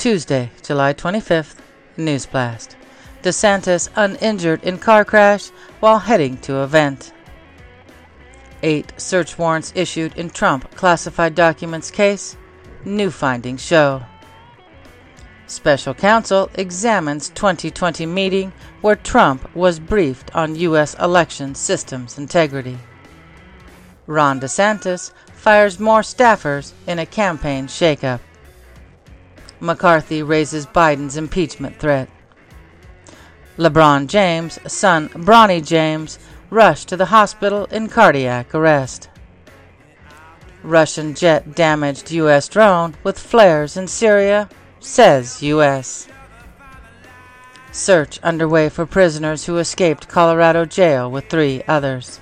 Tuesday, July 25th, News Blast. DeSantis uninjured in car crash while heading to event. Eight search warrants issued in Trump classified documents case. New findings show. Special counsel examines 2020 meeting where Trump was briefed on U.S. election systems integrity. Ron DeSantis fires more staffers in a campaign shakeup. McCarthy raises Biden's impeachment threat. LeBron James' son Bronny James rushed to the hospital in cardiac arrest. Russian jet damaged U.S. drone with flares in Syria, says U.S. Search underway for prisoners who escaped Colorado jail with three others.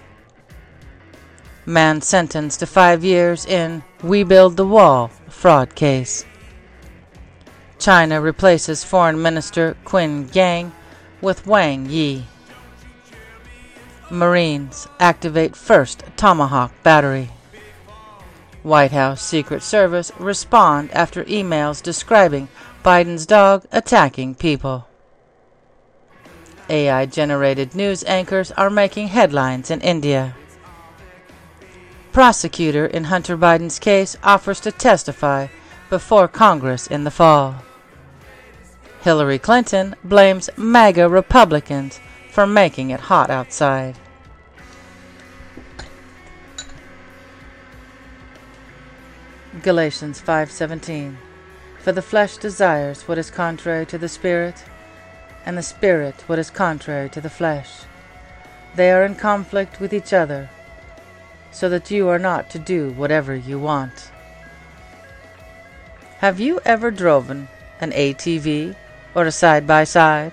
Man sentenced to five years in We Build the Wall fraud case. China replaces Foreign Minister Qin Gang with Wang Yi. Marines activate first Tomahawk battery. White House Secret Service respond after emails describing Biden's dog attacking people. AI generated news anchors are making headlines in India. Prosecutor in Hunter Biden's case offers to testify before Congress in the fall. Hillary Clinton blames MAGA Republicans for making it hot outside. Galatians 5:17 For the flesh desires what is contrary to the spirit and the spirit what is contrary to the flesh. They are in conflict with each other so that you are not to do whatever you want. Have you ever driven an ATV or a side by side